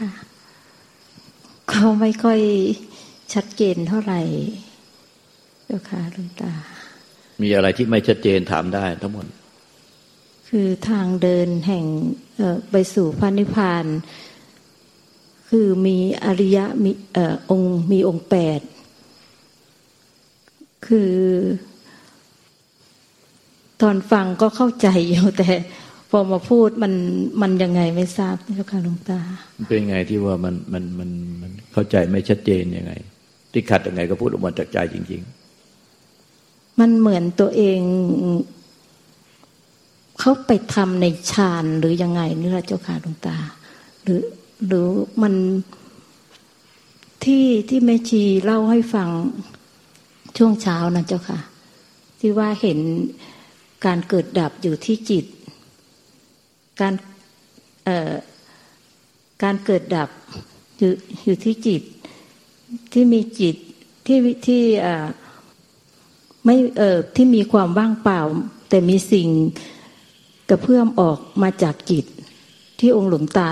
ค่ะเขาไม่ค่อยชัดเจนเท่าไหร่เจ้าค่ะหลวงตา มีอะไรที่ไม่ชัดเจนถามได้ทั้งหมด คือทางเดินแห่งไปสู่พระนิพพาน คือมีอริยะมีอองค์มีองค์แปด คือ ตอนฟังก็เข้าใจอยู่แต่ พอมาพูดมันมันยังไงไม่ทราบเจ้าค่ะหลวงตา เป็นไงที่ว่ามันมันมันมันเข้าใจไม่ชัดเจนยังไง ที่ขัดยังไงก็พูดออกมาจากใจจริง ๆ มันเหมือนตัวเองเขาไปทำในฌานหรือยังไงนี่แหละเจ้าค่ะหลวงตา หรือหรือมันที่ที่แม่ชีเล่าให้ฟังช่วงเช้านะเจ้าค่ะ ที่ว่าเห็นการเกิดดับอยู่ที่จิต การการเกิดดับอยู่อยู่ที่จิตที่มีจิตที่ที่ไม่เออที่มีความว่างเปล่า แต่มีสิ่งกระเพื่อมออกมาจากจิต ที่องค์หลวงตา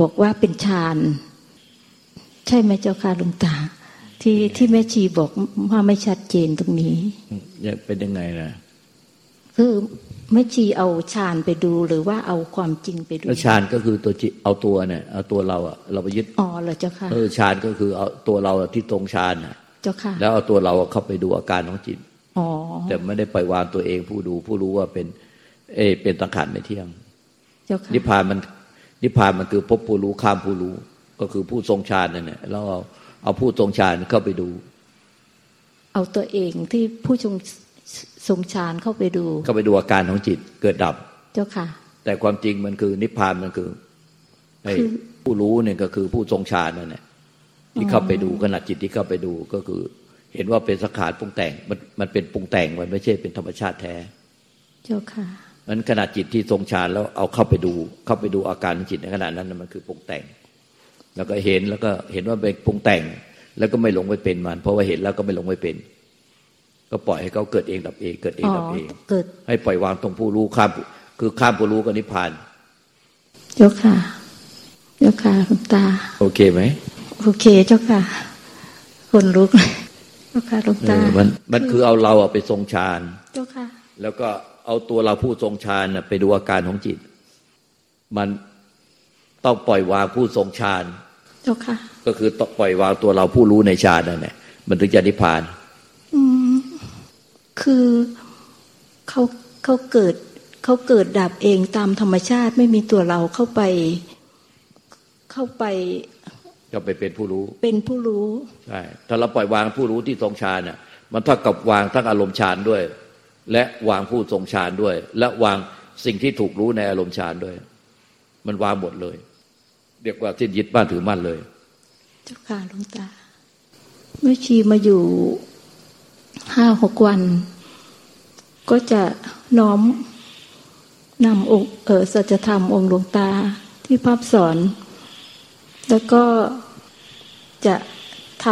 บอกว่าเป็นฌานใช่ไหมเจ้าค่ะหลวงตา ที่ที่แม่ชีบอกว่าไม่ชัดเจนตรงนี้เป็นยังไงนะคือ ไม่ชีเอาฌานไปดูหรือว่าเอาความจริงไปดูฌานก็คือตัวจิตเอาตัวเนี่ยเอาตัวเราอะเราไปยึดอ๋อเหรอเจ้าค่ะเออฌานก็คือเอาตัวเราที่ตรงฌานอะเจ้าค่ะ แล้วเอาตัวเราเข้าไปดูอาการของจิตอ๋อแต่ไม่ได้ปล่อยวางตัวเองผู้ดูผู้รู้ว่าเป็น เอเป็นสังขารไม่เที่ยง เจ้าค่ะนิพพานมันนิพพานมันคือพบผู้รู้ข้ามผู้รู้ ก็คือผู้ทรงฌานนั่นแหละแล้วเอาเอาผู้ทรงฌานเข้าไปดู เอาตัวเองที่ผู้ทรง ทรงฌานเข้าไปดู เข้าไปดูอาการของจิตเกิดดับ เจ้าค่ะ แต่ความจริงมันคือนิพพานมันคือไอ้ผู้รู้เนี่ยก็คือผู้ทรงฌานนั่นแหละที่เข้าไปดูขณะจิตที่เข้าไปดูก็คือ เห็นว่าเป็นสังขารปรุงแต่งมันมันเป็นปรุงแต่งมันไม่ใช่เป็นธรรมชาติแท้ เจ้าค่ะมันขณะจิตที่ทรงฌานแล้วเอาเข้าไปดู เข้าไปดูอาการของจิตในขณะนั้นมันคือปรุงแต่ง แล้วก็เห็นแล้วก็เห็นว่าเป็นปรุงแต่ง แล้วก็ไม่หลงไปเป็นมัน เพราะว่าเห็นแล้วก็ไม่หลงไปเป็น ก็ปล่อยให้เขาเกิดเองดับเอง เกิดเองดับเองเกิด ให้ปล่อยวางตรงผู้รู้ข้าม คือข้ามผู้รู้กับนิพพานเจ้าค่ะเจ้าค่ะคุณตา โอเคไหมโอเคเจ้าค่ะ คนลุกเจ้าค่ะหลวงตามันมันคือเอาเราไปทรงฌานเจ้าค่ะ แล้วก็เอาตัวเราผู้ทรงฌานไปดูอาการของจิต มันต้องปล่อยวางผู้ทรงฌานเจ้าค่ะ ก็คือต้องปล่อยวางตัวเราผู้รู้ในฌานนั่นแหละมันถึงจะนิพพาน คือเขาเขาเกิดเขาเกิดดับเองตามธรรมชาติไม่มีตัวเราเข้าไปเข้าไปก็ไปเป็นผู้รู้ เป็นผู้รู้ใช่ถ้าเราปล่อยวางผู้รู้ที่ทรงฌานเนี่ยมันเท่ากับวางทั้งอารมณ์ฌานด้วย และวางผู้ทรงฌานด้วย และวางสิ่งที่ถูกรู้ในอารมณ์ฌานด้วย มันวางหมดเลยเรียกว่าสิ้นยึดบ้านถือมั่นเลย เจ้าค่ะหลวงตาเมื่อชีมาอยู่ห้าหกวัน ก็จะน้อมนำองค์เออสัจธรรมองค์หลวงตาที่ภาพสอน แล้วก็จะท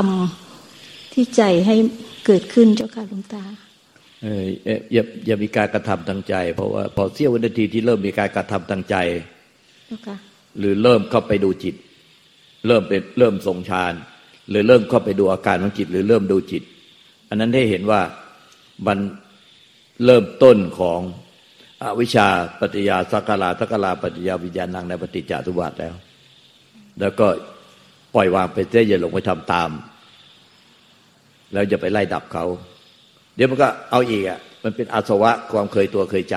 ำที่ใจให้เกิดขึ้นเจ้าค่ะหลวงตาเอออย่าอย่ามีการกระทำทางใจ เพราะว่าพอเสี้ยววินาทีที่เริ่มมีการกระทำทางใจ หรือเริ่มเข้าไปดูจิต เริ่มเป็นเริ่มทรงฌานหรือเริ่มเข้าไปดูอาการของจิต หรือเริ่มดูจิต อันนั้นได้เห็นว่ามัน เริ่มต้นของอวิชชาปฏิยาสักกาสักกาปฏิยาวิญญาณังในปฏิจจสุบัติแล้ว แล้วก็ปล่อยวางไปเสียอย่าลงไปทำตาม แล้วจะไปไล่ดับเขา เดี๋ยวมันก็เอาอีกอะมันเป็นอาสวะความเคยตัวเคยใจ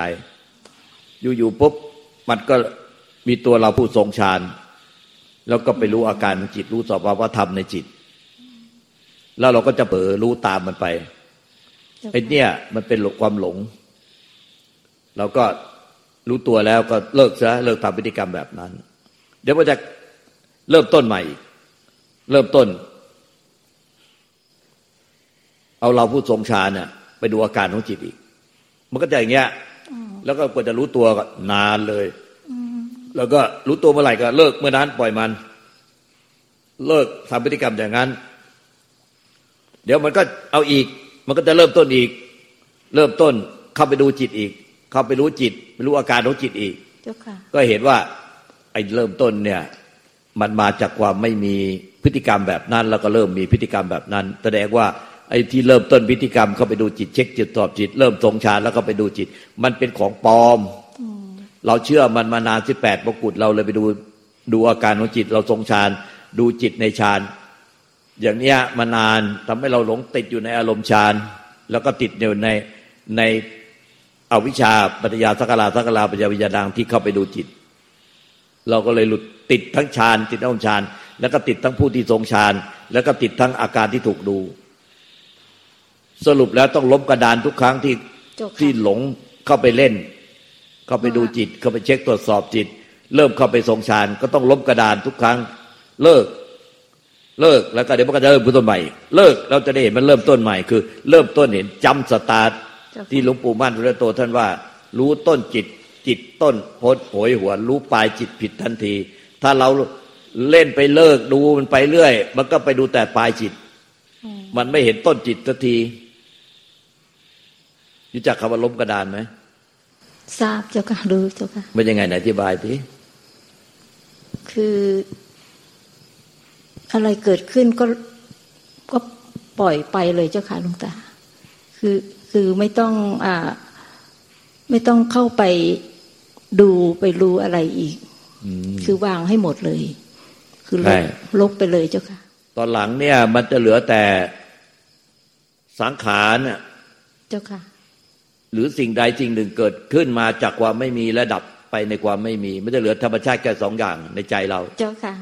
อยู่ๆปุ๊บมันก็มีตัวเราผู้ทรงฌานแล้วก็ไปรู้อาการจิตรู้สภาวะธรรมในจิต แล้วเราก็จะเผลอรู้ตามมันไป ไอ้เนี่ย มันเป็นความหลง เราก็รู้ตัวแล้วก็เลิกซะเลิกทำพฤติกรรมแบบนั้น เดี๋ยวมันจะเริ่มต้นใหม่เริ่มต้น เอาเราผู้ทรงฌานเนี่ยไปดูอาการของจิตอีก มันก็จะอย่างเงี้ย แล้วก็กว่าจะรู้ตัวก็นานเลยแล้วก็รู้ตัวเมื่อไหร่ก็เลิกเมื่อนั้นปล่อยมัน เลิกทำพฤติกรรมอย่างนั้น เดี๋ยวมันก็เอาอีก มันก็จะเริ่มต้นอีก เริ่มต้นเข้าไปดูจิตอีก เข้าไปรู้จิตไปรู้อาการของจิตอีกก็เห็นว่าอ้เริ่มต้นเนี่ย มันมาจากความไม่มีพฤติกรรมแบบนั้น แล้วก็เริ่มมีพฤติกรรมแบบนั้น แสดงว่าไอ้ที่เริ่มต้นพฤติกรรมเข้าไปดูจิตเช็คจิตตอบจิต เริ่มทรงฌานแล้วก็ไปดูจิต มันเป็นของปลอม เราเชื่อมันมานานสิบแปดมกุฎเราเลยไปดูดูอาการของจิต เราทรงฌานดูจิตในฌาน อย่างเนี้ยมานานทำให้เราหลงติดอยู่ในอารมณ์ฌานแล้วก็ติดอยู่ในในอวิชชาปัญญาสักการาสักการาปัญญาวิญญาณที่เข้าไปดูจิต เราก็เลยหลุดติดทั้งฌานติดทั้งฌานแล้วก็ติดทั้งผู้ที่ทรงฌานแล้วก็ติดทั้งอาการที่ถูกดู สรุปแล้วต้องล้มกระดานทุกครั้งที่ที่หลงเข้าไปเล่น เข้าไปดูจิต เข้าไปเช็คตรวจสอบจิต เริ่มเข้าไปทรงฌานก็ต้องล้มกระดานทุกครั้ง เลิก เลิกแล้วก็เดี๋ยวมันก็จะเริ่มต้นใหม่ เลิกเราจะได้เห็นมันเริ่มต้นใหม่คือ เริ่มต้นเห็นจำสตาร์ทที่หลวงปู่มั่นพระโตท่านว่า รู้ต้นจิตจิตต้นโพดโผยหัว รู้ปลายจิตผิดทันที ถ้าเราเล่นไปเลิกดูมันไปเรื่อย มันก็ไปดูแต่ปลายจิต มันไม่เห็นต้นจิตสักทีรู้จักคำว่าล้มกระดานไหมทราบเจ้าค่ะรู้เจ้าค่ะเป็นยังไงไหนอธิบายทีคือ อะไรเกิดขึ้นก็ก็ปล่อยไปเลยเจ้าค่ะลุงตา คือคือไม่ต้องอ่า ไม่ต้องเข้าไปดูไปรู้อะไรอีกคือวางให้หมดเลย คือลบลบไปเลยเจ้าค่ะ ตอนหลังเนี่ย มันจะเหลือแต่สังขารเจ้าค่ะ หรือสิ่งใดสิ่งหนึ่งเกิดขึ้นมาจากความไม่มีและดับไปในความไม่มีมันจะเหลือธรรมชาติแค่สองอย่างในใจเรา เจ้าค่ะ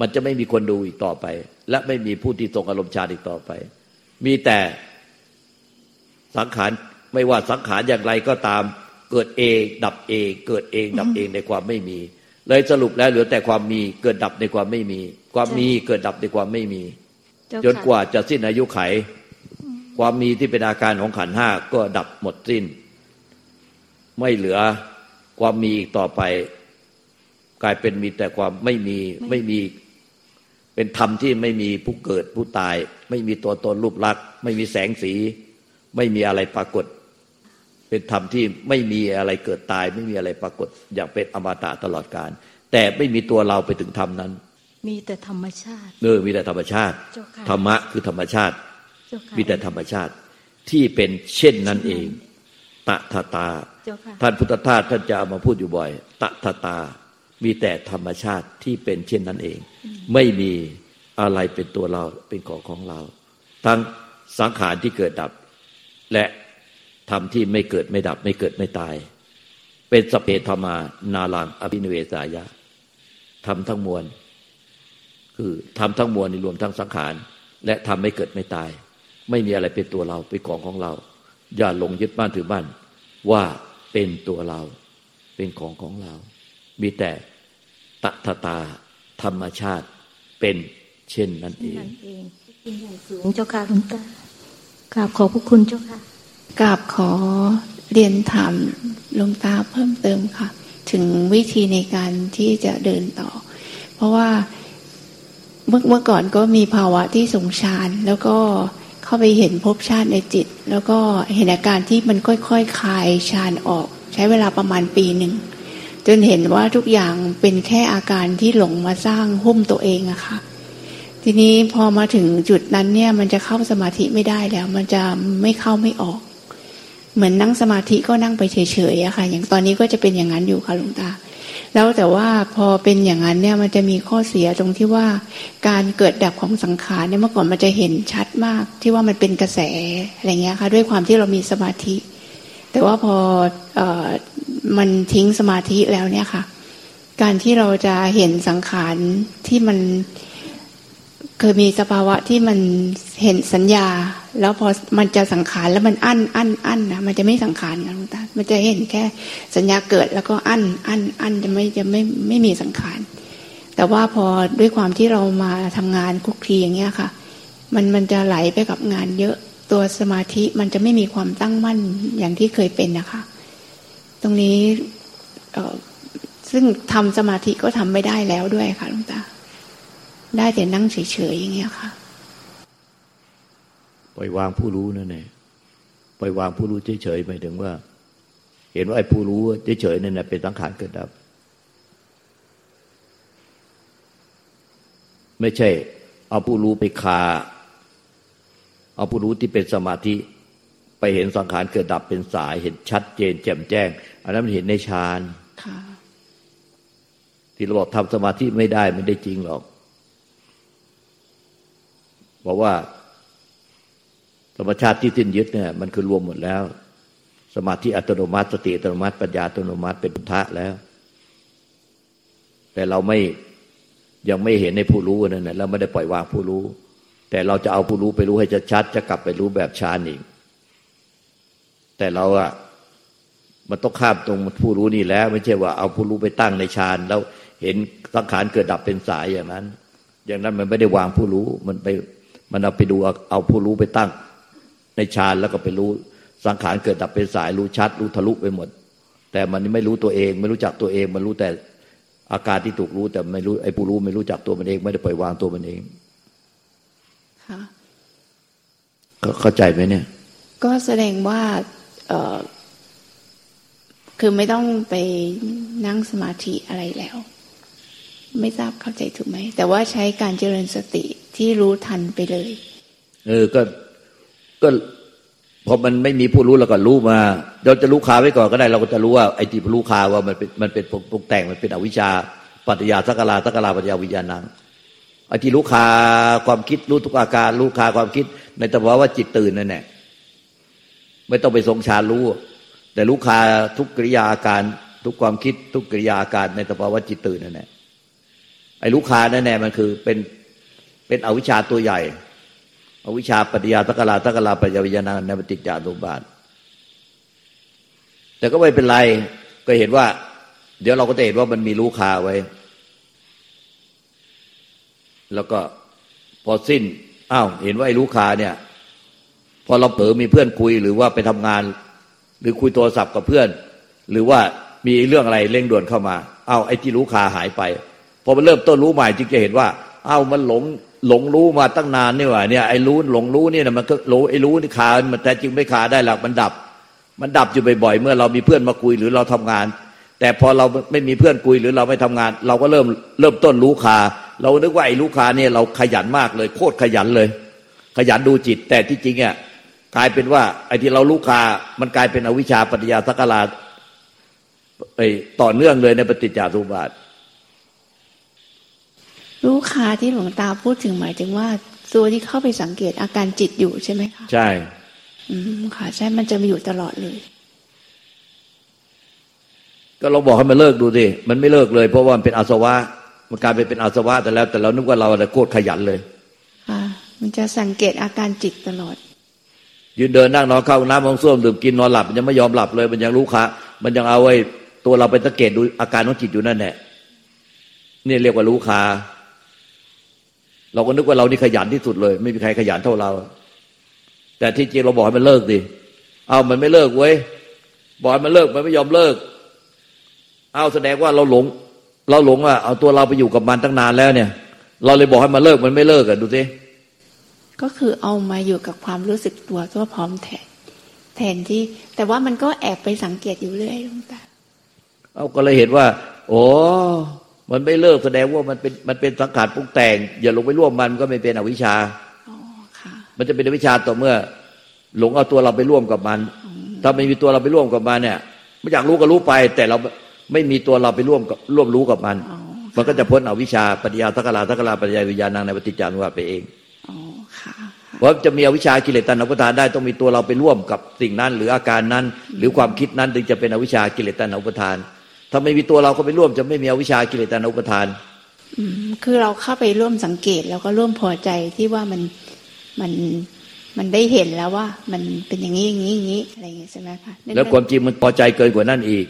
มันจะไม่มีคนดูอีกต่อไป และไม่มีผู้ที่ทรงอารมณ์ชาติอีกต่อไป มีแต่สังขารไม่ว่าสังขารอย่างไรก็ตาม เกิดเอง ดับเอง เกิดเอง ดับเองในความไม่มี เลยสรุปแล้วเหลือแต่ความมีเกิดดับในความไม่มี ความมีเกิดดับในความไม่มี จนกว่าจะสิ้นอายุไข ความมีที่เป็นอาการของขันห้าก็ดับหมดสิ้น ไม่เหลือความมีอีกต่อไป กลายเป็นมีแต่ความไม่มีไม่มี เป็นธรรมที่ไม่มีผู้เกิดผู้ตาย ไม่มีตัวตนรูปลักษณ์ไม่มีแสงสี ไม่มีอะไรปรากฏ เป็นธรรมที่ไม่มีอะไรเกิดตาย ไม่มีอะไรปรากฏ อย่างเป็นอมตะตลอดการแต่ไม่มีตัวเราไปถึงธรรมนั้น มีแต่ธรรมชาติเออมีแต่ธรรมชาติ ธรรมะคือธรรมชาติ มีแต่ธรรมชาติที่เป็นเช่นนั้นเองตถาตา ท่านพุทธทาสท่านจะเอามาพูดอยู่บ่อยตถาตา มีแต่ธรรมชาติที่เป็นเช่นนั้นเอง ไม่มีอะไรเป็นตัวเราเป็นของของเรา ทั้งสังขารที่เกิดดับ และธรรมที่ไม่เกิดไม่ดับ ไม่เกิดไม่ตาย เป็นสเปธรรมานาลังอภินิเวสายะทำทั้งมวล คือทำทั้งมวลในรวมทั้งสังขาร และทำไม่เกิดไม่ตาย ไม่มีอะไรเป็นตัวเราเป็นของของเรา อย่าหลงยึดบ้านถือบ้านว่าเป็นตัวเรา เป็นของของเรา มีแต่ตถตาธรรมชาติเป็นเช่นนั้นเองเป็นอย่างสูงเจ้าค่ะหลวงตากราบขอพระคุณเจ้าค่ะกราบขอเรียนถามหลวงตาเพิ่มเติมค่ะ ถึงวิธีในการที่จะเดินต่อ เพราะว่าเมื่อเมื่อก่อนก็มีภาวะที่สงชานแล้วก็เข้าไปเห็นภพชาติในจิต แล้วก็เห็นอาการที่มันค่อยๆคคลายชานออก ใช้เวลาประมาณปีหนึ่ง จนเห็นว่าทุกอย่างเป็นแค่อาการที่หลงมาสร้างหุ้มตัวเองอะค่ะ ทีนี้พอมาถึงจุดนั้นเนี่ย มันจะเข้าสมาธิไม่ได้แล้ว มันจะไม่เข้าไม่ออก เหมือนนั่งสมาธิก็นั่งไปเฉยๆอะค่ะ อย่างตอนนี้ก็จะเป็นอย่างนั้นอยู่ค่ะหลวงตา แล้วแต่ว่าพอเป็นอย่างนั้นเนี่ยมันจะมีข้อเสียตรงที่ว่าการเกิดดับของสังขารเนี่ยเมื่อก่อนมันจะเห็นชัดมากที่ว่ามันเป็นกระแสอะไรเงี้ยค่ะ ด้วยความที่เรามีสมาธิแต่ว่าพออ มันทิ้งสมาธิแล้วเนี่ยค่ะ การที่เราจะเห็นสังขารที่มันเคยมีสภาวะที่มันเห็นสัญญา แล้วพอมันจะสังขารแล้วมันอั้นอั้นอั้นนะมันจะไม่สังขารกันตามันจะเห็นแค่สัญญาเกิดแล้วก็อั้นอั้นอั้นจะไม่จะไม่ไม่มีสังขาร แต่ว่าพอด้วยความที่เรามาทำงานคุกคีอย่างเงี้ยค่ะ มันมันจะไหลไปกับงานเยอะตัวสมาธิมันจะไม่มีความตั้งมั่นอย่างที่เคยเป็นนะคะ ตรงนี้ซึ่งทำสมาธิก็ทำไม่ได้แล้วด้วยค่ะลุงตา ได้แต่นั่งเฉยๆอย่างเงี้ยค่ะปล่อยวางผู้รู้นั่นเองปล่อยวางผู้รู้เฉยๆหมายถึงว่า เห็นว่าไอ้ผู้รู้เฉยๆนั่นแหละเป็นสังขารเกิดดับ ไม่ใช่ เอาผู้รู้ไปคา เอาผู้รู้ที่เป็นสมาธิ ไปเห็นสังขารเกิดดับเป็นสายเห็นชัดเจน แจ่มแจ้ง อันนั้นมันเห็นในฌานที่เราบอกทำสมาธิไม่ได้ไม่ได้จริงหรอกบอกว่า ธรรมชาติที่สิ้นยึดเนี่ย มันคือรวมหมดแล้ว สมาธิอัตโนมัติสติอัตโนมัติปัญญาอัตโนมัติเป็นพุทธะแล้ว แต่เราไม่ยังไม่เห็นในผู้รู้นั่นแหละเราไม่ได้ปล่อยวางผู้รู้ แต่เราจะเอาผู้รู้ไปรู้ให้ชัดจะกลับไปรู้แบบฌานอีก แต่เราอะมันต้องข้ามตรงผู้รู้นี่แล้ว ไม่ใช่ว่าเอาผู้รู้ไปตั้งในฌานแล้วเห็นสังขารเกิดดับเป็นสายอย่างนั้น อย่างนั้นมันไม่ได้วางผู้รู้มันไปมันเอาไปดูเอาผู้รู้ไปตั้งในฌานแล้วก็ไปรู้สังขารเกิดดับเป็นสายรู้ชัด รู้ทะลุไปหมด แต่มันไม่รู้ตัวเอง ไม่รู้จักตัวเอง มันรู้แต่อาการที่ถูกรู้แต่ไม่รู้ไอ้ผู้รู้ไม่รู้จักตัวมันเอง ไม่ได้ปล่อยวางตัวมันเองค่ะเข้าใจไหมเนี่ย ก็แสดงว่าเออ คือไม่ต้องไปนั่งสมาธิอะไรแล้ว ไม่ทราบเข้าใจถูกไหม แต่ว่าใช้การเจริญสติที่รู้ทันไปเลย เออก็ก็พอมันไม่มีผู้รู้เราก็รู้มา เราจะรู้คาไว้ก่อนก็ได้ เราก็จะรู้ว่าไอ้ที่รู้คาว่ามันเป็นมันเป็นปรุงแต่งมันเป็นอวิชชาปัจจยาสักลาสักลาปัจจยาวิญญาณังไอ้ที่รู้คาความคิดรู้ทุกอาการรู้คาความคิด ในตภาวะจิตตื่นนั่นแหละ ไม่ต้องไปทรงฌานรู้ แต่รู้คาทุกกิริยาอาการ ทุกความคิดทุกกิริยาอาการในตภาวะจิตตื่นนั่นแหละไอ้รู้คาแน่ๆมันคือเป็นเป็นอวิชชาตัวใหญ่ อวิชชาปฏิยาตะกลาตะกลาปัญญาวิญญาณในปฏิจจารุบาทแต่ก็ไม่เป็นไรก็เห็นว่า เดี๋ยวเราก็จะเห็นว่ามันมีรู้คาไว้ แล้วก็พอสิ้นอ้าวเห็นว่าไอ้รู้คาเนี่ย พอเราเผลอมีเพื่อนคุยหรือว่าไปทำงาน หรือคุยโทรศัพท์กับเพื่อน หรือว่ามีเรื่องอะไรเร่งด่วนเข้ามา เอ้าไอ้ที่รู้คาหายไปพอมันเริ่มต้นรู้ใหม่จึงจะเห็นว่า เอ้ามันหลงหลงรู้มาตั้งนานนี่ว่าเนี่ยไอ้รู้หลงรู้เนี่ยมันก็รู้ไอ้รู้นี่ขามันแต่จริงไม่ขาได้หรอกมันดับ มันดับอยู่บ่อยๆเมื่อเรามีเพื่อนมาคุยหรือเราทำงาน แต่พอเราไม่มีเพื่อนคุยหรือเราไม่ทำงาน เราก็เริ่มเริ่มต้นรู้คาเรานึกว่าไอ้รู้คาเนี่ยเราขยันมากเลยโคตรขยันเลย ขยันดูจิตแต่ที่จริงอะ กลายเป็นว่า ไอ้ที่เรารู้คา มันกลายเป็นอวิชชาปัญญาสักการะไปต่อเนื่องเลยในปฏิจจสมุปบาทรู้คาที่หลวงตาพูดถึงหมายถึงว่าตัวที่เข้าไปสังเกตอาการจิตอยู่ใช่ไหมคะใช่ อืมค่ะ ใช่มันจะมาอยู่ตลอดเลย ก็เราบอกให้มันเลิกดูสิมันไม่เลิกเลย เพราะว่ามันเป็นอาสวะ มันกลายไปเป็นอาสวะแต่แล้ว แต่เรานึกว่าเราแต่โคตรขยันเลยค่ะมันจะสังเกตอาการจิตตลอด ยืนเดินนั่งนอนเข้าน้ำมองส้วมดื่มกินนอนหลับมันยังไม่ยอมหลับเลย มันยังรู้คะมันยังเอาไว้ตัวเราไปสังเกตดูอาการของจิตอยู่นั่นแหละนี่เรียกว่ารู้คาเราก็นึกว่าเรานี่ขยันที่สุดเลย ไม่มีใครขยันเท่าเรา แต่ที่จริงเราบอกให้มันเลิกดิเอามันไม่เลิกเว้ยบอกให้มันเลิกมันไม่ยอมเลิก เอาแสดงว่าเราหลง เราหลงอะเอาตัวเราไปอยู่กับมันตั้งนานแล้วเนี่ย เราเลยบอกให้มันเลิกมันไม่เลิกอะดูสิ ก็คือเอามาอยู่กับความรู้สึกตัวก็พร้อมแทนแทนที่ แต่ว่ามันก็แอบไปสังเกตอยู่เรื่อยลุงตาเอาก็เลยเห็นว่า โอ้มันไม่เลิกแสดงว่ามันเป็นมันเป็นสังขารปรุงแต่ง อย่าลงไปร่วมมันก็ไม่เป็นอวิชชามันจะเป็นอวิชชาต่อเมื่อ หลงเอาตัวเราไปร่วมกับมัน ถ้าไม่มีตัวเราไปร่วมกับมันเนี่ยไม่อยากรู้ก็รู้ไป แต่เราไม่มีตัวเราไปร่วมกับร่วมรู้กับมัน มันก็จะพ้นอวิชชาปัญญาทักลาทักลาปัญญาวิญญาณังในปฏิจจานุภาพไปเอง เพราะจะมีอวิชชากิเลสตัณหาอุปทานได้ต้องมีตัวเราไปร่วมกับสิ่งนั้น หรืออาการนั้น หรือความคิดนั้นถึงจะเป็นอวิชชากิเลสตัณหาอุปทาน ถ้าไม่มีตัวเราก็ไปร่วม จะไม่มีอวิชากิเลสตานุปทานคือเราเข้าไปร่วมสังเกตแล้วก็ร่วมพอใจที่ว่ามันมันมันได้เห็นแล้วว่า มันเป็นอย่างนี้อย่างนี้อย่างนี้อะไรอย่างเงี้ยใช่ไหมคะแล้วความจริงมันพอใจเกินกว่านั้นอีก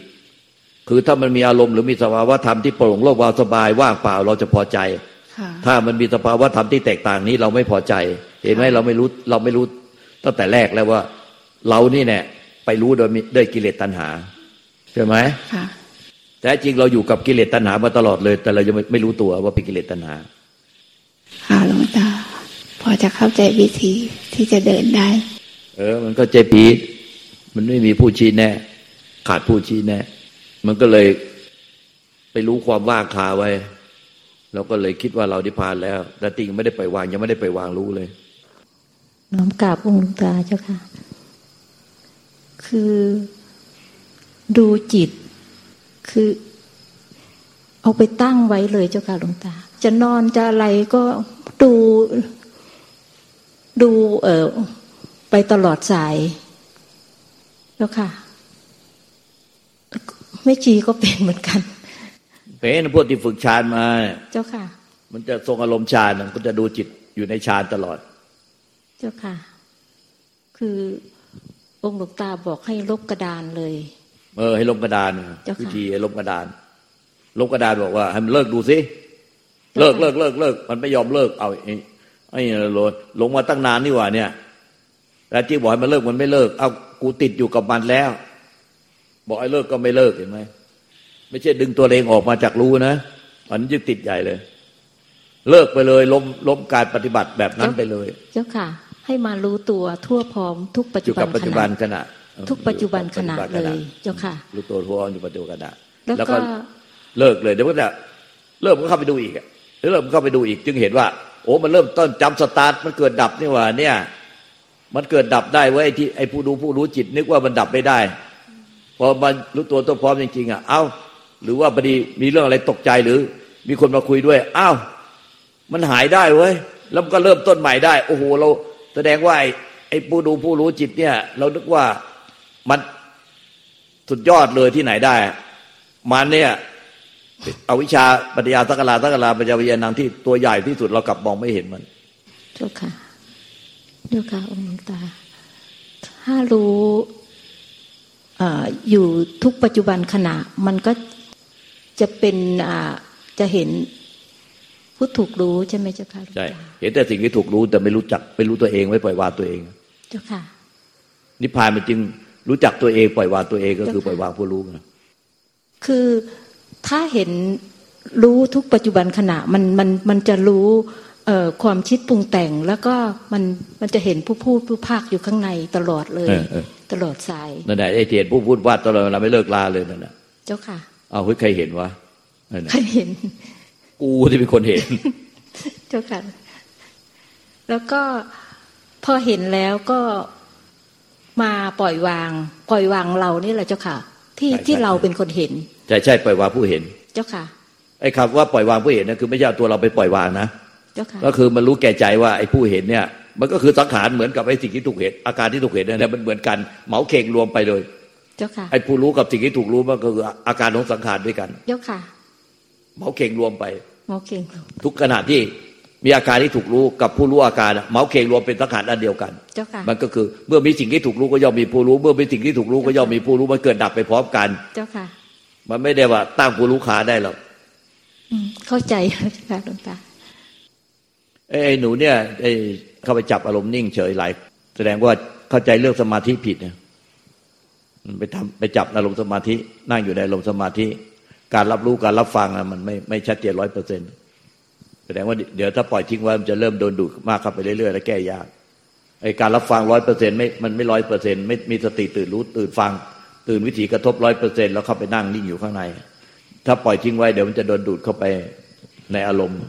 คือถ้ามันมีอารมณ์หรือมีสภาวะธรรมที่โปร่งโล่งเบาสบายว่างเปล่าเราจะพอใจ ถ้ามันมีสภาวะธรรมที่แตกต่างนี้เราไม่พอใจ เห็นไหมเราไม่รู้เราไม่รู้ตั้งแต่แรกแล้วว่า เรานี่เนี่ยไปรู้โดยด้วยกิเลสตัณหาใช่ไหมค่ะแต่จริงเราอยู่กับกิเลสตัณหามาตลอดเลย แต่เรายังไม่รู้ตัวว่าเป็นกิเลสตัณหา ค่ะหลวงตา พอจะเข้าใจวิธีที่จะเดินได้ เออ มันก็ใจปีดมันไม่มีผู้ชี้แน่ ขาดผู้ชี้แน่ มันก็เลยไปรู้ความว่างคาไว้ เราก็เลยคิดว่าเราได้ผ่านแล้ว แต่ติงไม่ได้ไปวางยังไม่ได้ไปวางรู้เลย น้อมกราบองค์หลวงตาเจ้าค่ะ คือดูจิต คือ เอาไปตั้งไว้เลยเจ้าค่ะหลวงตา จะนอนจะอะไรก็ดูดูเออไปตลอดสาย แล้วค่ะ ไม่ชีก็เป็นเหมือนกัน เป็นพวกที่ฝึกฌานมา เจ้าค่ะ มันจะทรงอารมณ์ฌานมันก็จะดูจิตอยู่ในฌานตลอด เจ้าค่ะ คือองค์หลวงตาบอกให้ลบกระดานเลย เออ ให้ลบกระดานวิธีให้ลบกระดาน ลบกระดานบอกว่า ให้มันเลิกดูสิเลิกเลิกเลิกเลิกมันไม่ยอมเลิกเอาไอ้ไอ้โลลงมาตั้งนานนี่หว่า เนี่ยแล้วที่บอกให้มันเลิกมันไม่เลิก เอากูติดอยู่กับมันแล้ว บอกให้เลิกก็ไม่เลิกเห็นไหม ไม่ใช่ดึงตัวเองออกมาจากรู้นะมันยึดติดใหญ่เลย เลิกไปเลยล้มล้มการปฏิบัติแบบนั้นไปเลย เจ้าค่ะ ให้มารู้ตัวทั่วพร้อมทุกปัจจุบันปัจจุบันขณะ ทุกปัจจุบันขณะเลยเจ้าค่ะ รู้ตัวทั่วอยู่ปัจจุบันขณะแล้วก็เลิกเลยเดี๋ยวก็จะเริ่มก็เข้าไปดูอีกเริ่มเข้าไปดูอีก จึงเห็นว่า โอ้มันเริ่มต้นจำสตาร์ทมันเกิดดับนี่ว่า เนี่ย มันเกิดดับได้เว้ยที่ไอ้ผู้ดูผู้รู้จิตนึกว่ามันดับไม่ได้พอมันรู้ตัวตัวพร้อมจริงๆอะ เอ้า หรือว่าพอดีมีเรื่องอะไรตกใจหรือ มีคนมาคุยด้วยอ้าวมันหายได้เว้ยแล้วก็เริ่มต้นใหม่ได้ โอ้โห เราแสดงว่าไอ้ผู้ดูผู้รู้จิตเนี่ย เรานึกว่ามันสุดยอดเลยที่ไหนได้ มันเนี่ยเอาวิชาปัญญาสักลาสักลาปัญญาวิญญาณที่ตัวใหญ่ที่สุดเรากลับมองไม่เห็นมันเจ้าค่ะเจ้าค่ะองค์ตา ถ้ารู้อยู่ทุกปัจจุบันขณะมันก็ จะเป็นจะเห็นผู้ถูกรู้ใช่ไหมเจ้าค่ะใช่เห็นแต่สิ่งที่ถูกรู้แต่ไม่รู้จักไม่รู้ตัวเองไม่ปล่อยวางตัวเอง เจ้าค่ะ นิพพานมันจึงรู้จักตัวเองปล่อยวางตัวเองก็คือปล่อยวางผู้รู้นะคือถ้าเห็นรู้ทุกปัจจุบันขณะมันมันมันจะรู้เอ่อความคิดปรุงแต่งแล้วก็มันมันจะเห็นผู้พูดผู้ภาคอยู่ข้างในตลอดเลย ตลอดสายนั่นแหละไอ้เทียนผู้พูดวาดตลอดเราไม่เลิกลาเลยนั่นแหละเจ้าค่ะ เอาใครเห็นวะใครเห็น กูที่เป็นคนเห็นเจ้าค่ะแล้วก็พอเห็นแล้วก็มาปล่อยวาง ปล่อยวางเรานี่แหละเจ้าค่ะ ที่ที่เราเป็นคนเห็นใช่ใช่ปล่อยวางผู้เห็น เจ้าค่ะไอ้คำว่าปล่อยวางผู้เห็นนั่นคือไม่ใช่ตัวเราไปปล่อยวางนะเจ้าค่ะก็คือมันรู้แก่ใจว่าไอ้ผู้เห็นเนี่ย มันก็คือสังขารเหมือนกับไอ้สิ่งที่ถูกเห็นอาการที่ถูกเห็นนั่นแหละมันเหมือนกันเหมาเข่งรวมไปเลย เจ้าค่ะไอ้ผู้รู้กับสิ่งที่ถูกรู้มันก็คืออาการของสังขารด้วยกัน เจ้าค่ะเหมาเข่งรวมไปเหมาเข่งทุกขณะที่มีอาการที่ถูกรู้กับผู้รู้อาการเหมาเข่งรวมเป็นสังขารอันเดียวกันเจ้าค่ะมันก็คือเมื่อมีสิ่งที่ถูกรู้ก็ย่อมมีผู้รู้ เมื่อมีสิ่งที่ถูกรู้ก็ย่อมมีผู้รู้มันเกิดดับไปพร้อมกัน เจ้าค่ะ มันไม่ได้ว่าตั้งผู้รู้ขาได้หรอกเข้าใจค่ะหลวงตาไอ้หนูเนี่ยไอ้เข้าไปจับอารมณ์นิ่งเฉยหลายแสดงว่าเข้าใจเรื่องสมาธิผิดเนี่ย ไปทำไปจับอารมณ์สมาธิ นั่งอยู่ในอารมณ์สมาธิ การรับรู้การรับฟังอะมันไม่ไม่ชัดเจนร้อยเปอร์เซ็นต์แสดงว่าเดี๋ยวถ้าปล่อยทิ้งไว้มันจะเริ่มโดนดูดมากเข้าไปเรื่อยๆแล้วแก้ยากไอ้การรับฟังร้อยเปอร์เซ็นต์ไม่มันไม่ร้อยเปอร์เซ็นต์ไม่มีสติตื่นรู้ตื่นฟัง ตื่นวิถีกระทบร้อยเปอร์เซ็นต์แล้วเข้าไปนั่งนิ่งอยู่ข้างใน ถ้าปล่อยทิ้งไว้เดี๋ยวมันจะโดนดูดเข้าไปในอารมณ์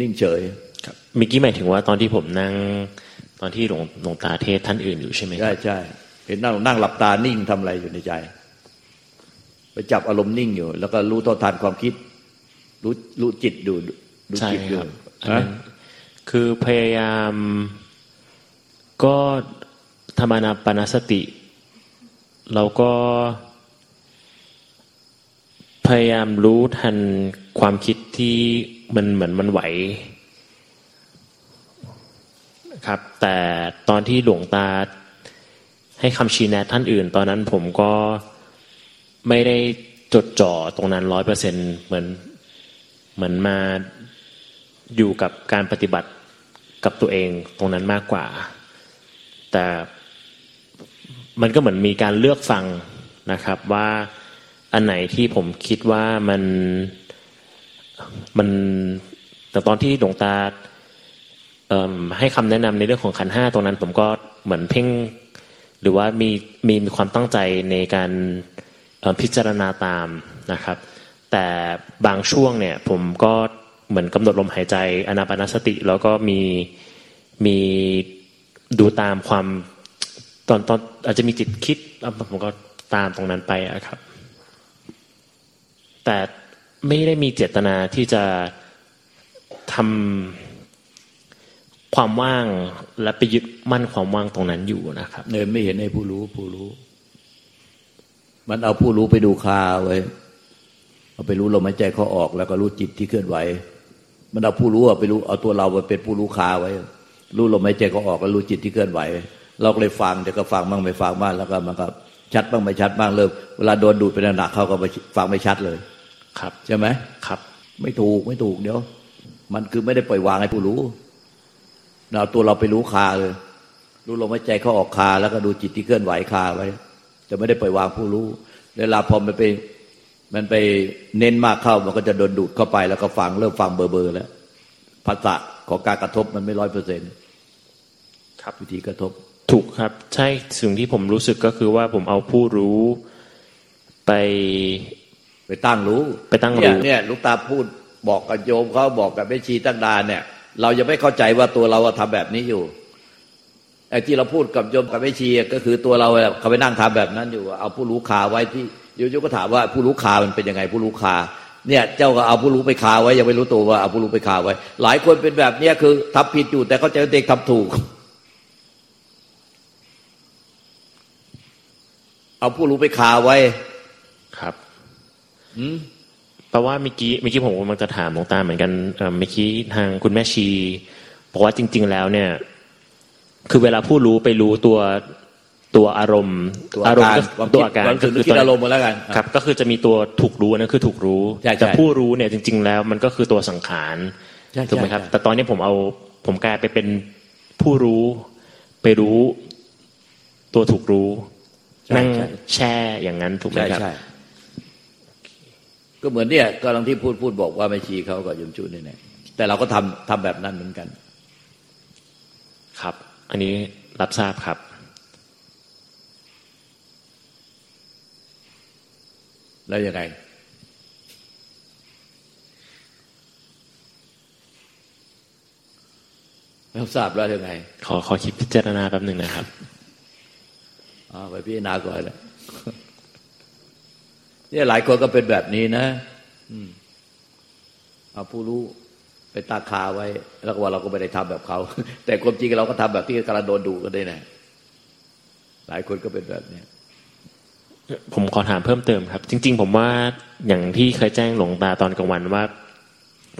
นิ่งเฉยครับมิกี้หมายถึงว่าตอนที่ผมนั่งตอนที่หลวงหลวงตาเทศท่านอื่นอยู่ใช่ไหมใช่ใช่ เห็นนั่งนั่งหลับตานิ่งทำอะไรอยู่ในใจ ไปจับอารมณ์นิ่งอยู่ แล้วก็รู้ต่อทานความคิด รู้รู้จิตดูดูจิตอยู่คือพยายามก็ธรรมนาปนสติ เราก็พยายามรู้ทันความคิดที่มันเหมือนมันไหวครับ แต่ตอนที่หลวงตา ให้คำชี้แนะท่านอื่น ตอนนั้นผมก็ไม่ได้จดจ่อตรงนั้นร้อยเปอร์เซ็นเหมือนเหมือนมาอยู่กับการปฏิบัติกับตัวเองตรงนั้นมากกว่า แต่มันก็เหมือนมีการเลือกฟังนะครับว่าอันไหนที่ผมคิดว่ามันมันแต่ตอนที่หลวงตาให้คำแนะนำในเรื่องของขันห้าตรงนั้น ผมก็เหมือนเพ่ง หรือว่ามีมีมีความตั้งใจในการพิจารณาตามนะครับ แต่บางช่วงเนี่ยผมก็เหมือนกำหนดลมหายใจอนาปานสติ แล้วก็มีมีดูตามความตอนตอนอาจจะมีจิตคิดแล้วผมก็ตามตรงนั้นไปครับ แต่ไม่ได้มีเจตนาที่จะทำ ความว่างและไปยึดมั่นความว่างตรงนั้นอยู่นะครับเนยไม่เห็นให้ผู้รู้ผู้รู้ มันเอาผู้รู้ไปดูคาไว้เอาไปรู้ลมหายใจเขาออกแล้วก็รู้จิตที่เคลื่อนไหว มันเอาผู้รู้ไปรู้เอาตัวเราไปเป็นผู้รู้คาไว้ รู้ลมหายใจเขาออกแล้วรู้จิตที่เคลื่อนไหว เราก็เลยฟังแต่ก็ฟังบ้างไม่ฟังบ้างแล้วก็มันก็ชัดบ้างไม่ชัดบ้างเริ่มเวลาโดนดูดเป็นหนักเขาก็ฟังไม่ชัดเลย ครับ ใช่ไหมครับ ไม่ถูกไม่ถูกเดี๋ยว มันคือไม่ได้ปล่อยวางให้ผู้รู้ เราตัวเราไปรู้คาเลย รู้ลมหายใจเขาออกคา แล้วก็ดูจิตที่เคลื่อนไหวคาไว้ จะไม่ได้ปล่อยวางผู้รู้เวลาพอมันไป มันไปเน้นมากเข้ามันก็จะโดนดูดเข้าไปแล้วก็ฟังเริ่มฟังเบอร์เบอร์แล้วภาษาของการกระทบมันไม่ร้อยเปอร์เซ็นต์ครับวิธีกระทบ ถูกครับ ใช่สิ่งที่ผมรู้สึกก็คือว่าผมเอาผู้รู้ไป ไปตั้งรู้ ไปตั้งรู้เนี่ยลูกตาพูดบอกกับโยมเขาบอกกับแม่ชีตั้งดานเนี่ย เรายังไม่เข้าใจว่าตัวเราทำแบบนี้อยู่ไอ้ที่เราพูดกับโยมกับแม่ชีก็คือตัวเราเขาไปนั่งทำแบบนั้นอยู่ เอาผู้รู้ขาไว้ที่โยมก็ถามว่าผู้รู้คามันเป็นยังไงผู้รู้คาเนี่ยเจ้าก็เอาผู้รู้ไปคาไว้ยังไม่รู้ตัวว่าเอาผู้รู้ไปคาไว้ หลายคนเป็นแบบเนี้ยคือทำผิดอยู่ แต่เขาใจเด็กทำถูก เอาผู้รู้ไปคาไว้ครับอืม แปลว่าเมื่อกี้เมื่อกี้ผมกำลังจะถามหลวงตาเหมือนกันเมื่อกี้ทางคุณแม่ชีบอกว่าจริง ๆ แล้วเนี่ย คือเวลาผู้รู้ไปรู้ตัวตัวอารมณ์อารมณ์ตัวอาการก็คือตัวอารมณ์มาแล้วกันครับ ก็คือจะมีตัวถูกรู้นั่นคือถูกรู้แต่ผู้รู้เนี่ยจริง ๆ แล้วมันก็คือตัวสังขารถูกไหมครับ แต่ตอนนี้ผมเอาผมกลายไปเป็นผู้รู้ไปรู้ตัวถูกรู้นั่งแช่อย่างนั้นถูกไหมครับ ก็เหมือนเนี่ยกำลังที่พูดพูดบอกว่าไม่ชี้เขากับยมจุนี่เนี่ยแต่เราก็ทำทำแบบนั้นเหมือนกัน ครับ อันนี้รับทราบครับ แล้วยังไงรับทราบแล้วยังไง ขอขอคิดพิจารณาแป๊บหนึ่งนะครับอ๋อไปพิจารณาก่อนเลย เนี่ยหลายคนก็เป็นแบบนี้นะเอาผู้รู้ไปตาคาไว้ แล้วว่าเราก็ไม่ได้ทำแบบเขา แต่ความจริงเราก็ทำแบบที่กำลังโดนดูกันได้นะหลายคนก็เป็นแบบนี้ผมขอถามเพิ่มเติมครับ จริง ๆ ผมว่าอย่างที่เคยแจ้งหลวงตาตอนกลางวันว่า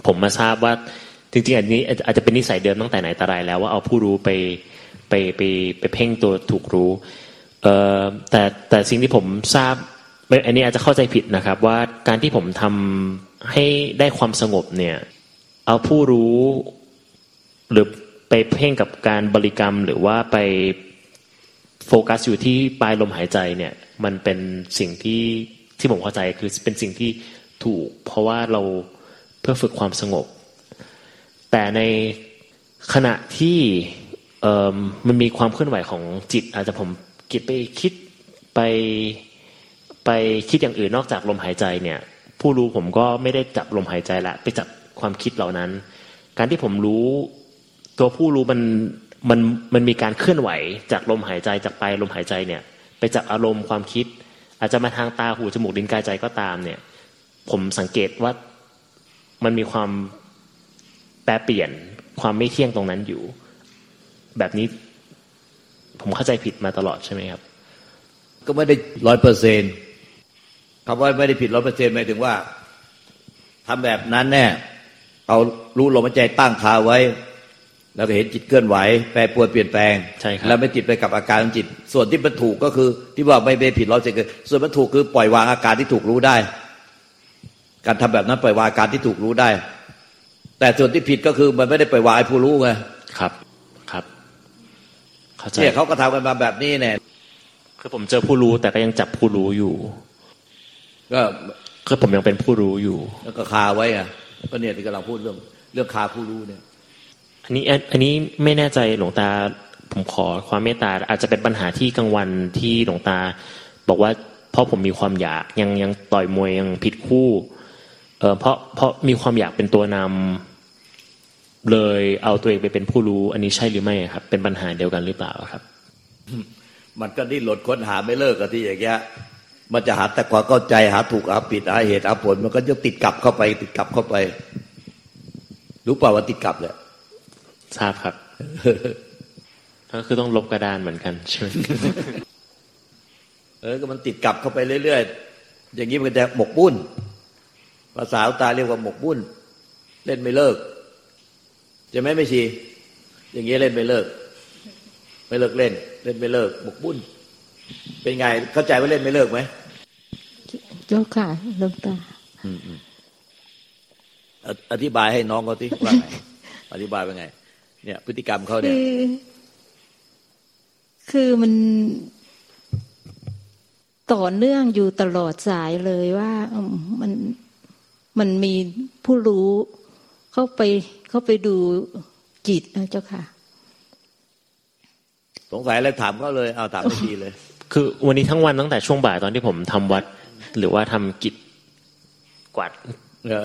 ผมมาทราบว่า จริง ๆ อันนี้อาจจะเป็นนิสัยเดิมตั้งแต่ไหนแต่ไรแล้วว่าเอาผู้รู้ไปไปไปไปเพ่งตัวถูกรู้ เอ่อแต่แต่สิ่งที่ผมทราบ อันนี้อาจจะเข้าใจผิดนะครับ ว่าการที่ผมทำให้ได้ความสงบเนี่ย เอาผู้รู้ หรือไปเพ่งกับการบริกรรม หรือว่าไปโฟกัสอยู่ที่ปลายลมหายใจเนี่ย มันเป็นสิ่งที่ที่ผมเข้าใจคือเป็นสิ่งที่ถูก เพราะว่าเราเพื่อฝึกความสงบ แต่ในขณะที่มันมีความเคลื่อนไหวของจิต อาจจะผมคิดไปคิดไป ไปคิดอย่างอื่นนอกจากลมหายใจเนี่ย ผู้รู้ผมก็ไม่ได้จับลมหายใจละ ไปจับความคิดเหล่านั้น การที่ผมรู้ ตัวผู้รู้มันมันมันมีการเคลื่อนไหวจากลมหายใจจากไปลายลมหายใจเนี่ย ไปจับอารมณ์ความคิด อาจจะมาทางตาหูจมูกลิ้นกายใจก็ตามเนี่ย ผมสังเกตว่ามันมีความแปรเปลี่ยนความไม่เที่ยงตรงนั้นอยู่ แบบนี้ผมเข้าใจผิดมาตลอดใช่ไหมครับ ก็ไม่ได้ร้อยเปอร์เซ็นต์ คำว่าไม่ได้ผิดร้อยเปอร์เซ็นต์หมายถึงว่าทำแบบนั้นแน่เอารู้ลมหายใจตั้งคาไว้ แล้วก็เห็นจิตเคลื่อนไหว แปรปรวนเปลี่ยนแปลงใช่ครับแล้วไม่ติดไปกับอาการของจิต ส่วนที่มันถูกก็คือที่ว่าไม่ไม่ผิดร้อยเปอร์เซ็นต์ส่วนมันถูกคือปล่อยวางอาการที่ถูกรู้ได้ การทำแบบนั้นปล่อยวางอาการที่ถูกรู้ได้ แต่ส่วนที่ผิดก็คือมันไม่ได้ปล่อยวางไอ้ผู้รู้ไงครับครับเขาเนี่ยเขาก็ทำกันมาแบบนี้เนี่ยคือผมเจอผู้รู้แต่ก็ยังจับผู้รู้อยู่ ก็คือผมยังเป็นผู้รู้อยู่ แล้วก็คาไว้อะก็เนี่ยที่กำลังพูดเรื่องเรื่องคาผู้รู้เนี่ย อันนี้อันนี้ไม่แน่ใจหลวงตาผมขอความเมตตาอาจจะเป็นปัญหาที่กลางวันที่หลวงตา บอกว่าเพราะผมมีความอยากยังยังต่อยมวยยังผิดคู่ เออเพราะเพราะมีความอยากเป็นตัวนำเลยเอาตัวเองไปเป็นผู้รู้ อันนี้ใช่หรือไม่ครับ เป็นปัญหาเดียวกันหรือเปล่าครับ มันก็ดิ้นหลดค้นหาไม่เลิกกันที่อย่างเงี้ย มันจะหาแต่ความเข้าใจหาถูกหาผิดหาเหตุหาผล มันก็จะติดกลับเข้าไป ติดกลับเข้าไป รู้เปล่าว่าติดกลับเลยทราบครับก็คือต้องลบกระดานเหมือนกันใช่ไหมเออก็มันติดกลับเข้าไปเรื่อยๆอย่างนี้มันจะหมกบุ้นภาษาตาเรียกว่าหมกบุ้น เล่นไม่เลิกจะไม่ไม่ชีอย่างนี้เล่นไม่เลิก ไม่เลิกเล่น เล่นไม่เลิกหมกบุ้นเป็นไงเข้าใจว่าเล่นไม่เลิกไหม เจ้าค่ะลงตาอธิบายให้น้องเขาที่ว่าไงอธิบายว่าไง เนี่ย พฤติกรรมเขาเนี่ยคือมันต่อเนื่องอยู่ตลอดสายเลยว่ามันมันมีผู้รู้เข้าไปเข้าไปดูจิตนะเจ้าค่ะ สงสัยอะไรถามเขาเลย เอาถามทีเลย คือวันนี้ทั้งวันตั้งแต่ช่วงบ่ายตอนที่ผมทำวัด หรือว่าทำกิจกวาด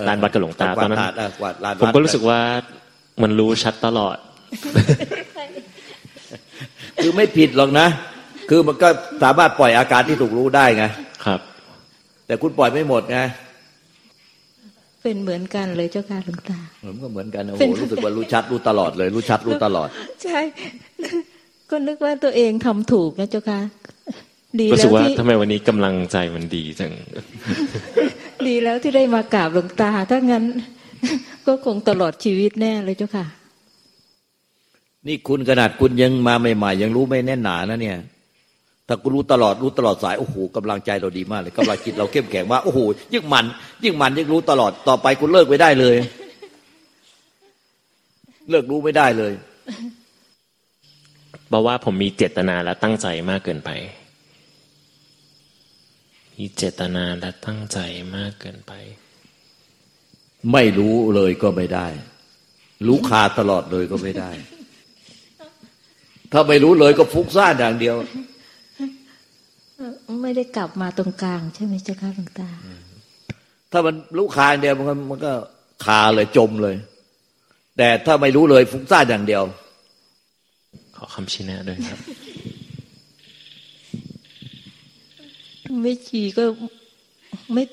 ลานวัดกระหลงตาตอนนั้นผมก็รู้สึกว่ามันรู้ชัดตลอด คือไม่ผิดหรอกนะ คือมันก็สามารถปล่อยอาการที่ถูกรู้ได้ไงครับ แต่คุณปล่อยไม่หมดไงเป็นเหมือนกันเลยเจ้าค่ะหลวงตาผมก็เหมือนกันโอ้โหรู้สึกว่ารู้ชัดรู้ตลอดเลย รู้ชัดรู้ตลอด ใช่ ก็นึกว่าตัวเองทำถูกนะเจ้าค่ะ ดีแล้วที่ทำไมวันนี้กำลังใจมันดีจัง ดีแล้วที่ได้มากราบหลวงตา ถ้างั้น ก็คงตลอดชีวิตแน่เลยเจ้าค่ะ นี่คุณขนาดคุณยังมาใหม่ๆ ยังรู้ไม่แน่นหนานะเนี่ย ถ้ากูรู้ตลอดรู้ตลอดสายโอ้โหกำลังใจเราดีมากเลยกำลังจิตเราเข้มแข็งว่าโอ้โหยิ่งมัน ยิ่งมันยิ่งรู้ตลอดต่อไปกูเลิกไม่ได้เลย เลิกรู้ไม่ได้เลยบอกว่าผมมีเจตนาและตั้งใจมากเกินไป มีเจตนาและตั้งใจมากเกินไป ไม่รู้เลยก็ไม่ได้ รู้คาตลอดเลยก็ไม่ได้ ถ้าไม่รู้เลยก็ฟุกซ่านอย่างเดียว ไม่ได้กลับมาตรงกลาง ใช่ไหมเจ้าค่ะหลวงตา ถ้ามันรู้คาอย่างเดียวมันก็มันก็คาเลยจมเลย แต่ถ้าไม่รู้เลยฟุ้งซ่านอย่างเดียว ขอคำชี้แนะด้วยครับ ไม่ชีก็ไม่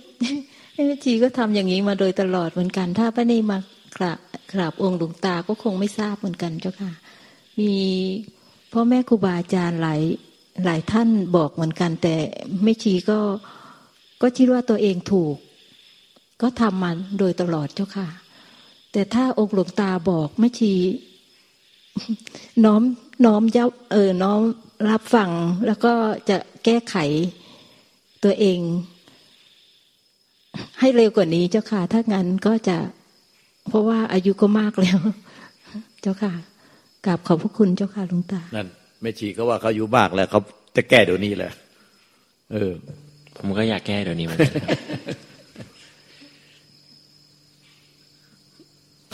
ไม่ชีก็ทำอย่างนี้มาโดยตลอดเหมือนกัน ถ้าไม่ได้มากราบกราบองค์หลวงตาก็คงไม่ทราบเหมือนกันเจ้าค่ะ มีพ่อแม่ครูบาอาจารย์หลายหลายท่านบอกเหมือนกัน แต่ไม่ชีก็ก็คิดว่าตัวเองถูก ก็ทำมันโดยตลอดเจ้าค่ะ แต่ถ้าองค์หลวงตาบอกไม่ชีน้อมน้อมยับเออน้อมรับฟังแล้วก็จะแก้ไข ตัวเอง ให้เร็วกว่านี้เจ้าค่ะ ถ้างั้นก็จะ เพราะว่าอายุก็มากแล้ว เจ้าค่ะกราบขอบพระคุณเจ้าค่ะลุงตา นั่นแม่ชีเขาว่าเขาอยู่มากแล้วเขาจะแก้เดี๋ยวนี้แหละ เออ ผมก็อยากแก้เดี๋ยวนี้เหมือนกัน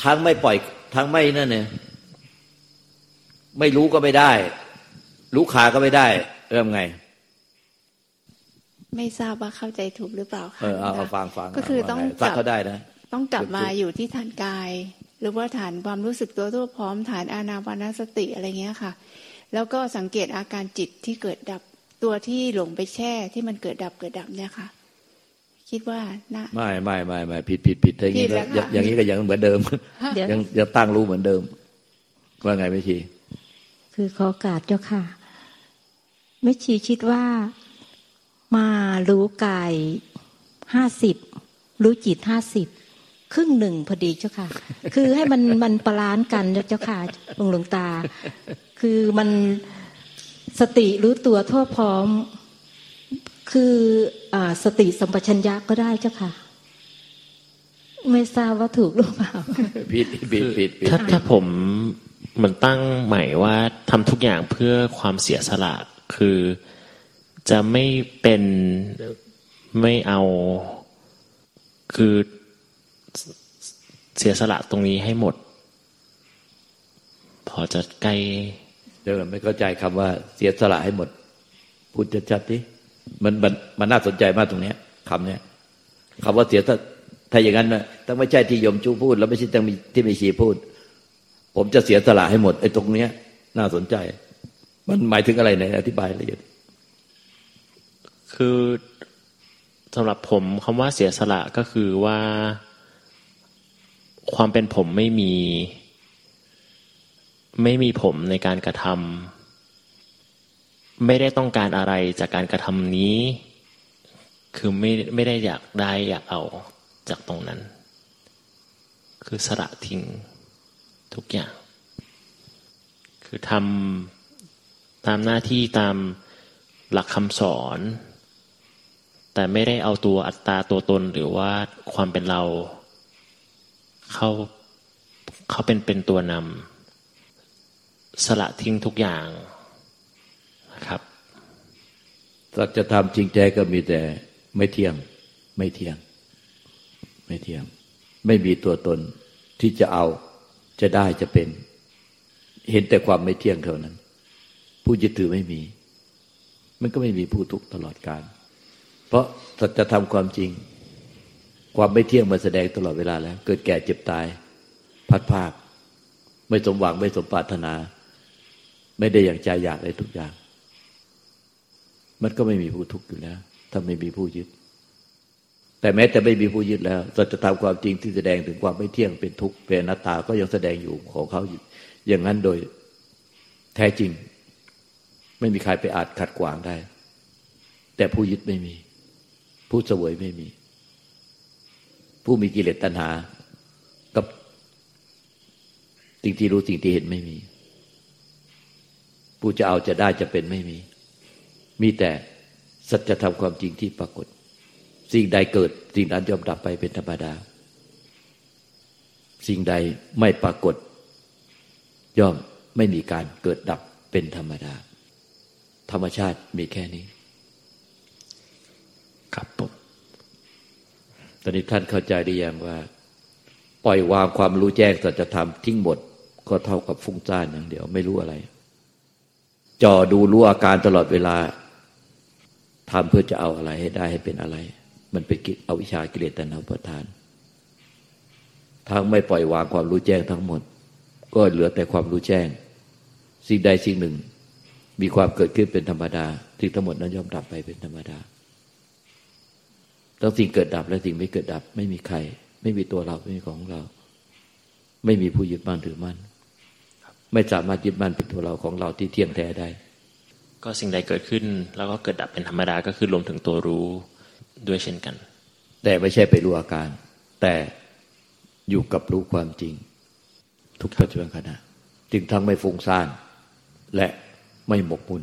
ทั้งไม่ปล่อย ทั้งไม่นั่นเนี่ยไม่รู้ก็ไม่ได้ รู้ขาก็ไม่ได้ เริ่มไง ไม่ทราบว่าเข้าใจถูกหรือเปล่าค่ะเออเอาฟังฟังก็คือต้องกลับเขาได้นะต้องกลับมาอยู่ที่ฐานกาย หรือว่าฐานความรู้สึกตัวทั่วพร้อมฐานอานาปานสติอะไรเงี้ยค่ะ แล้วก็สังเกตอาการจิตที่เกิดดับตัวที่หลงไปแช่ที่มันเกิดดับเกิดดับเนี่ยค่ะ คิดว่านะไม่ไม่ไม่ไม่ผิดผิดผิดอย่างนี้อย่างนี้ก็ยังเหมือนเดิมยังยังตั้งรู้เหมือนเดิม ว่าไงไม่ชี คือขอกาดเจ้าค่ะไม่ชีคิดว่า มารู้กายห้าสิบรู้จิตห้าสิบครึ่งหนึ่งพอดีเจ้าค่ะ คือให้มันมันปรานกันเจ้าค่ะหลวงหลวงตา คือมันสติรู้ตัวทั่วพร้อม คืออสติสัมปชัญญะก็ได้เจ้าค่ะ ไม่ทราบว่าถูกหรือเปล่าผิดผิดผิดถ้าถ้าผมเหมือนตั้งใหม่ว่าทำทุกอย่างเพื่อความเสียสละคือ จะไม่เป็นไม่เอาคือเสียสละตรงนี้ให้หมด พอจะใกล้เดี๋ยวไม่เข้าใจคำว่า เสียสละให้หมดพูดชัดๆดิมันมันมันน่าสนใจมากตรงเนี้ยคำเนี้ยคำว่าเสียถ้าถ้าอย่างนั้นนะถ้าไม่ใช่ที่ยมจูพูด แล้วไม่ใช่ที่มีชีพูด ผมจะเสียสละให้หมดไอ้ตรงเนี้ย น่าสนใจ มันหมายถึงอะไรในอธิบายละเอียด คือสำหรับผมคำว่าเสียสละก็คือว่า ความเป็นผมไม่มี ไม่มีผมในการกระทำไม่ได้ต้องการอะไรจากการกระทำนี้ คือไม่ไม่ได้อยากได้อยากเอาจากตรงนั้น คือสละทิ้งทุกอย่าง คือทำตามหน้าที่ตามหลักคำสอน แต่ไม่ได้เอาตัวอัตตาตัวตนหรือว่าความเป็นเรา เขาเขาเป็นเป็นตัวนำสละทิ้งทุกอย่างนะครับสัจธรรมจริงใจก็มีแต่ไม่เที่ยง ไม่เที่ยง ไม่เที่ยง ไม่มีตัวตนที่จะเอาจะได้จะเป็น เห็นแต่ความไม่เที่ยงเท่านั้น ผู้ยึดถือไม่มี มันก็ไม่มีผู้ทุกข์ตลอดกาล เพราะสัจธรรมความจริง ความไม่เที่ยงมาแสดงตลอดเวลาแล้ว เกิดแก่เจ็บตาย พัดภาค ไม่สมหวังไม่สมปรารถนา ไม่ได้อย่างใจอยากอะไรทุกอย่าง มันก็ไม่มีผู้ทุกข์อยู่แล้ว ถ้าไม่มีผู้ยึด แต่แม้แต่ไม่มีผู้ยึดแล้วสัจธรรมความจริงที่แสดงถึงความไม่เที่ยงเป็นทุกข์เป็นอนัตตาก็ยังแสดงอยู่ของเขาอยู่อย่างนั้นโดยแท้จริง ไม่มีใครไปอาจขัดขวางได้ แต่ผู้ยึดไม่มี ผู้เสวยไม่มี ผู้มีกิเลสตัณหา กับสิ่งที่รู้สิ่งที่เห็นไม่มี ผู้จะเอาจะได้จะเป็นไม่มี มีแต่สัจธรรมความจริงที่ปรากฏ สิ่งใดเกิด สิ่งนั้นย่อมดับไปเป็นธรรมดา สิ่งใดไม่ปรากฏ ย่อมไม่มีการเกิดดับเป็นธรรมดา ธรรมชาติมีแค่นี้ ครับผมตอนนี้ท่านเข้าใจได้ยังว่า ปล่อยวางความรู้แจ้งสัจธรรมทิ้งหมดก็เท่ากับฟุ้งซ่านอย่างเดียว ไม่รู้อะไรจอดูรู้อาการตลอดเวลาทำเพื่อจะเอาอะไรให้ได้ให้เป็นอะไร มันเป็นกิจเอาวิชากิเลสตัณหาประทาน ทั้งไม่ปล่อยวางความรู้แจ้งทั้งหมด ก็เหลือแต่ความรู้แจ้ง สิ่งใดสิ่งหนึ่ง มีความเกิดขึ้นเป็นธรรมดาสิ่งทั้งหมดนั้นย่อมดับไปเป็นธรรมดา ทั้งสิ่งเกิดดับและสิ่งไม่เกิดดับ ไม่มีใคร ไม่มีตัวเราไม่มีของเรา ไม่มีผู้ยึดมั่นถือมั่นไม่สามารถยึดมั่นเป็นตัวเราของเราที่เที่ยงแท้ได้ ก็สิ่งใดเกิดขึ้น แล้วก็เกิดดับเป็นธรรมดาก็คือรวมถึงตัวรู้ด้วยเช่นกัน แต่ไม่ใช่ไปรู้อาการ แต่อยู่กับรู้ความจริง ทุกปัจจุบันขณะจึงทั้งไม่ฟุ้งซ่าน และไม่หมกมุ่น